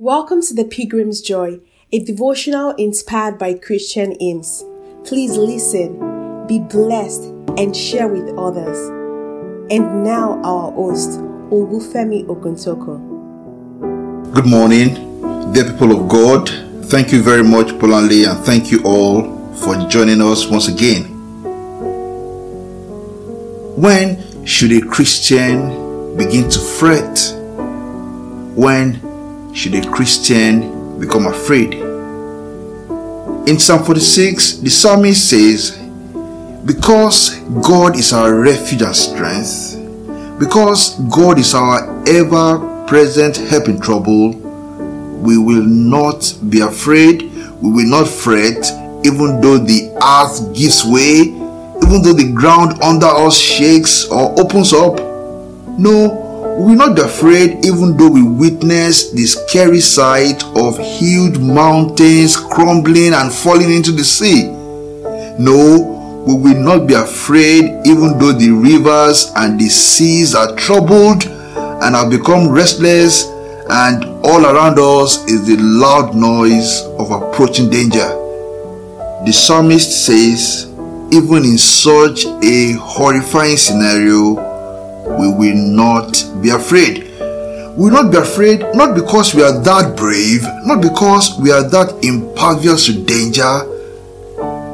Welcome to the Pilgrim's Joy, a devotional inspired by Christian hymns. Please listen, be blessed, and share with others. And now, our host, Olufemi Oguntoko. Good morning, dear people of God. Thank you very much, Polanli, and thank you all for joining us once again. When should a Christian begin to fret? When should a Christian become afraid? In Psalm 46, the psalmist says, Because God is our refuge and strength, because God is our ever present help in trouble, we will not be afraid, we will not fret, even though the earth gives way, even though the ground under us shakes or opens up. No, we will not afraid even though we witness the scary sight of huge mountains crumbling and falling into the sea. No, we will not be afraid even though the rivers and the seas are troubled and have become restless and all around us is the loud noise of approaching danger. The psalmist says, even in such a horrifying scenario, we will not be afraid. We will not be afraid not because we are that brave, not because we are that impervious to danger.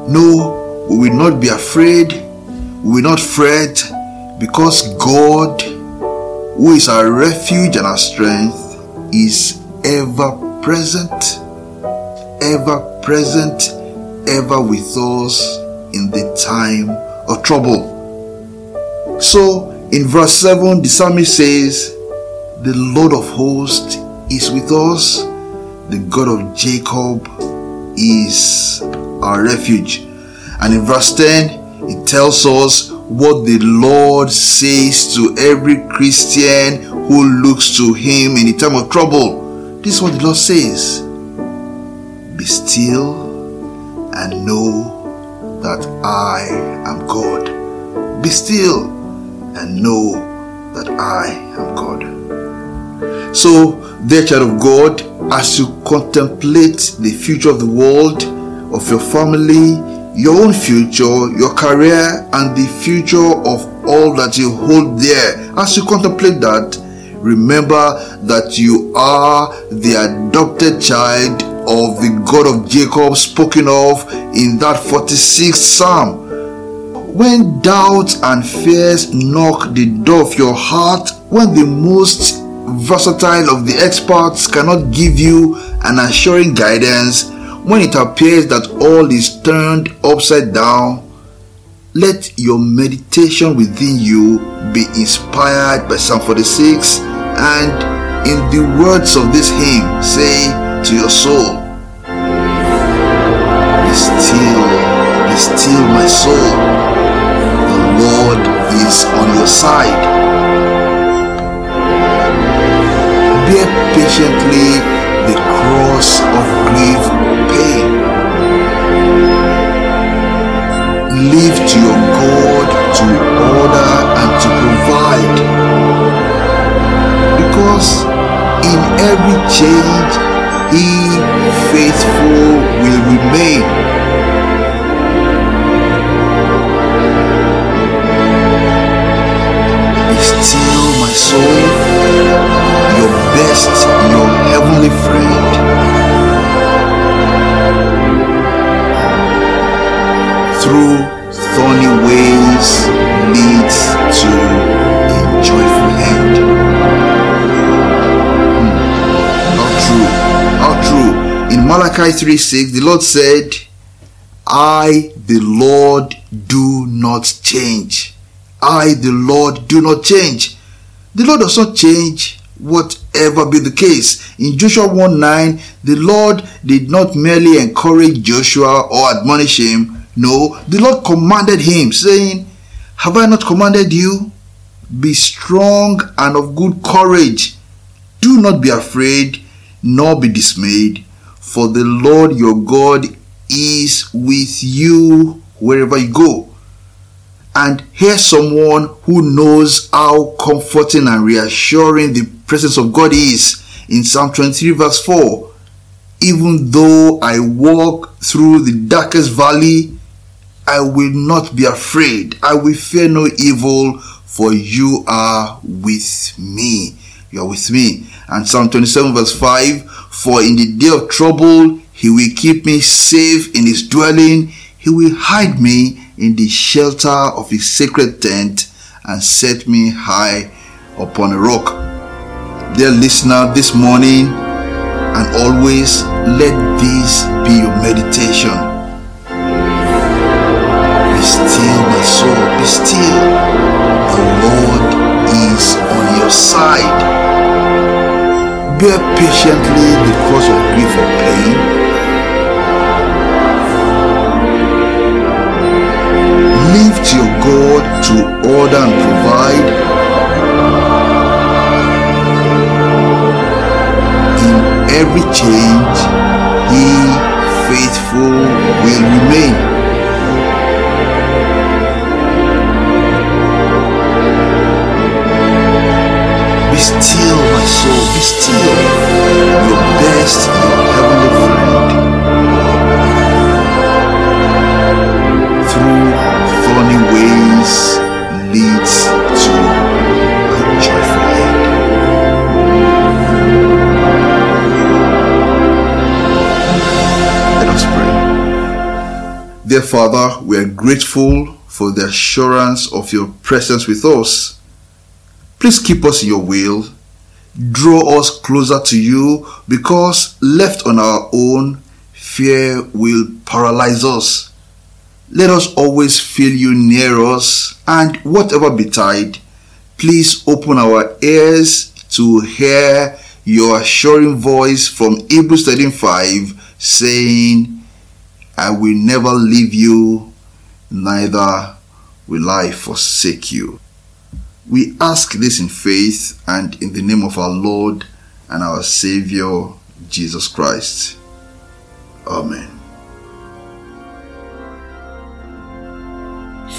No, we will not be afraid, we will not fret because God, who is our refuge and our strength, is ever present, ever present, ever with us in the time of trouble. So, in verse 7, the psalmist says, The Lord of hosts is with us, the God of Jacob is our refuge. And in verse 10, it tells us what the Lord says to every Christian who looks to Him in the time of trouble. This is what the Lord says Be still and know that I am God. Be still and know that I am God. So, dear child of God, as you contemplate the future of the world, of your family, your own future, your career, and the future of all that you hold dear, as you contemplate that, remember that you are the adopted child of the God of Jacob spoken of in that 46th Psalm when doubts and fears knock the door of your heart, when the most versatile of the experts cannot give you an assuring guidance, when it appears that all is turned upside down, let your meditation within you be inspired by Psalm 46 and in the words of this hymn, say to your soul, Be still, be still, my soul is on your side. Bear patiently the cross of grief pain. Live to your God to order and to provide. Because in every change, He faithful will remain. Through thorny ways leads to a joyful end. Hmm. Not true. Not true. In Malachi 3 6, the Lord said, I, the Lord, do not change. I, the Lord, do not change. The Lord does not change whatever be the case. In Joshua 1 9, the Lord did not merely encourage Joshua or admonish him, no, the Lord commanded him, saying, Have I not commanded you? Be strong and of good courage. Do not be afraid, nor be dismayed, for the Lord your God is with you wherever you go. And here's someone who knows how comforting and reassuring the presence of God is in Psalm 23, verse 4 Even though I walk through the darkest valley, I will not be afraid. I will fear no evil, for you are with me. You are with me. And Psalm 27, verse 5 For in the day of trouble, he will keep me safe in his dwelling. He will hide me in the shelter of his sacred tent and set me high upon a rock. Dear listener, this morning and always let this be your meditation. Be still, my soul, be still. The Lord is on your side. Bear patiently the cross of grief or pain and provide. In every change, He faithful will remain. Be still, my soul, be still. Your best, Dear Father, we are grateful for the assurance of your presence with us. Please keep us in your will. Draw us closer to you because left on our own, fear will paralyze us. Let us always feel you near us, and whatever betide, please open our ears to hear your assuring voice from Hebrews 13:5 saying, I will never leave you, neither will I forsake you. We ask this in faith and in the name of our Lord and our Savior, Jesus Christ. Amen.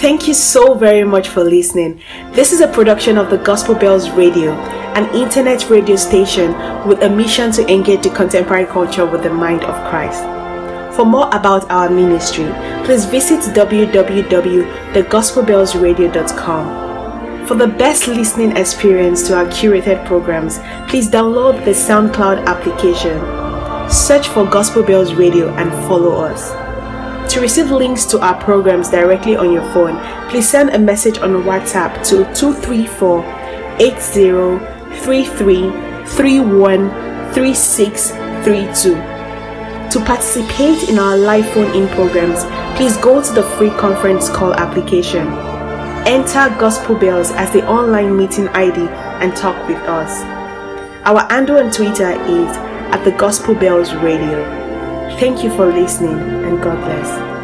Thank you so very much for listening. This is a production of the Gospel Bells Radio, an internet radio station with a mission to engage the contemporary culture with the mind of Christ. For more about our ministry, please visit www.thegospelbellsradio.com. For the best listening experience to our curated programs, please download the SoundCloud application. Search for Gospel Bells Radio and follow us. To receive links to our programs directly on your phone, please send a message on WhatsApp to 234 To participate in our live phone in programs, please go to the free conference call application. Enter Gospel Bells as the online meeting ID and talk with us. Our handle on Twitter is at the Gospel Bells Radio. Thank you for listening and God bless.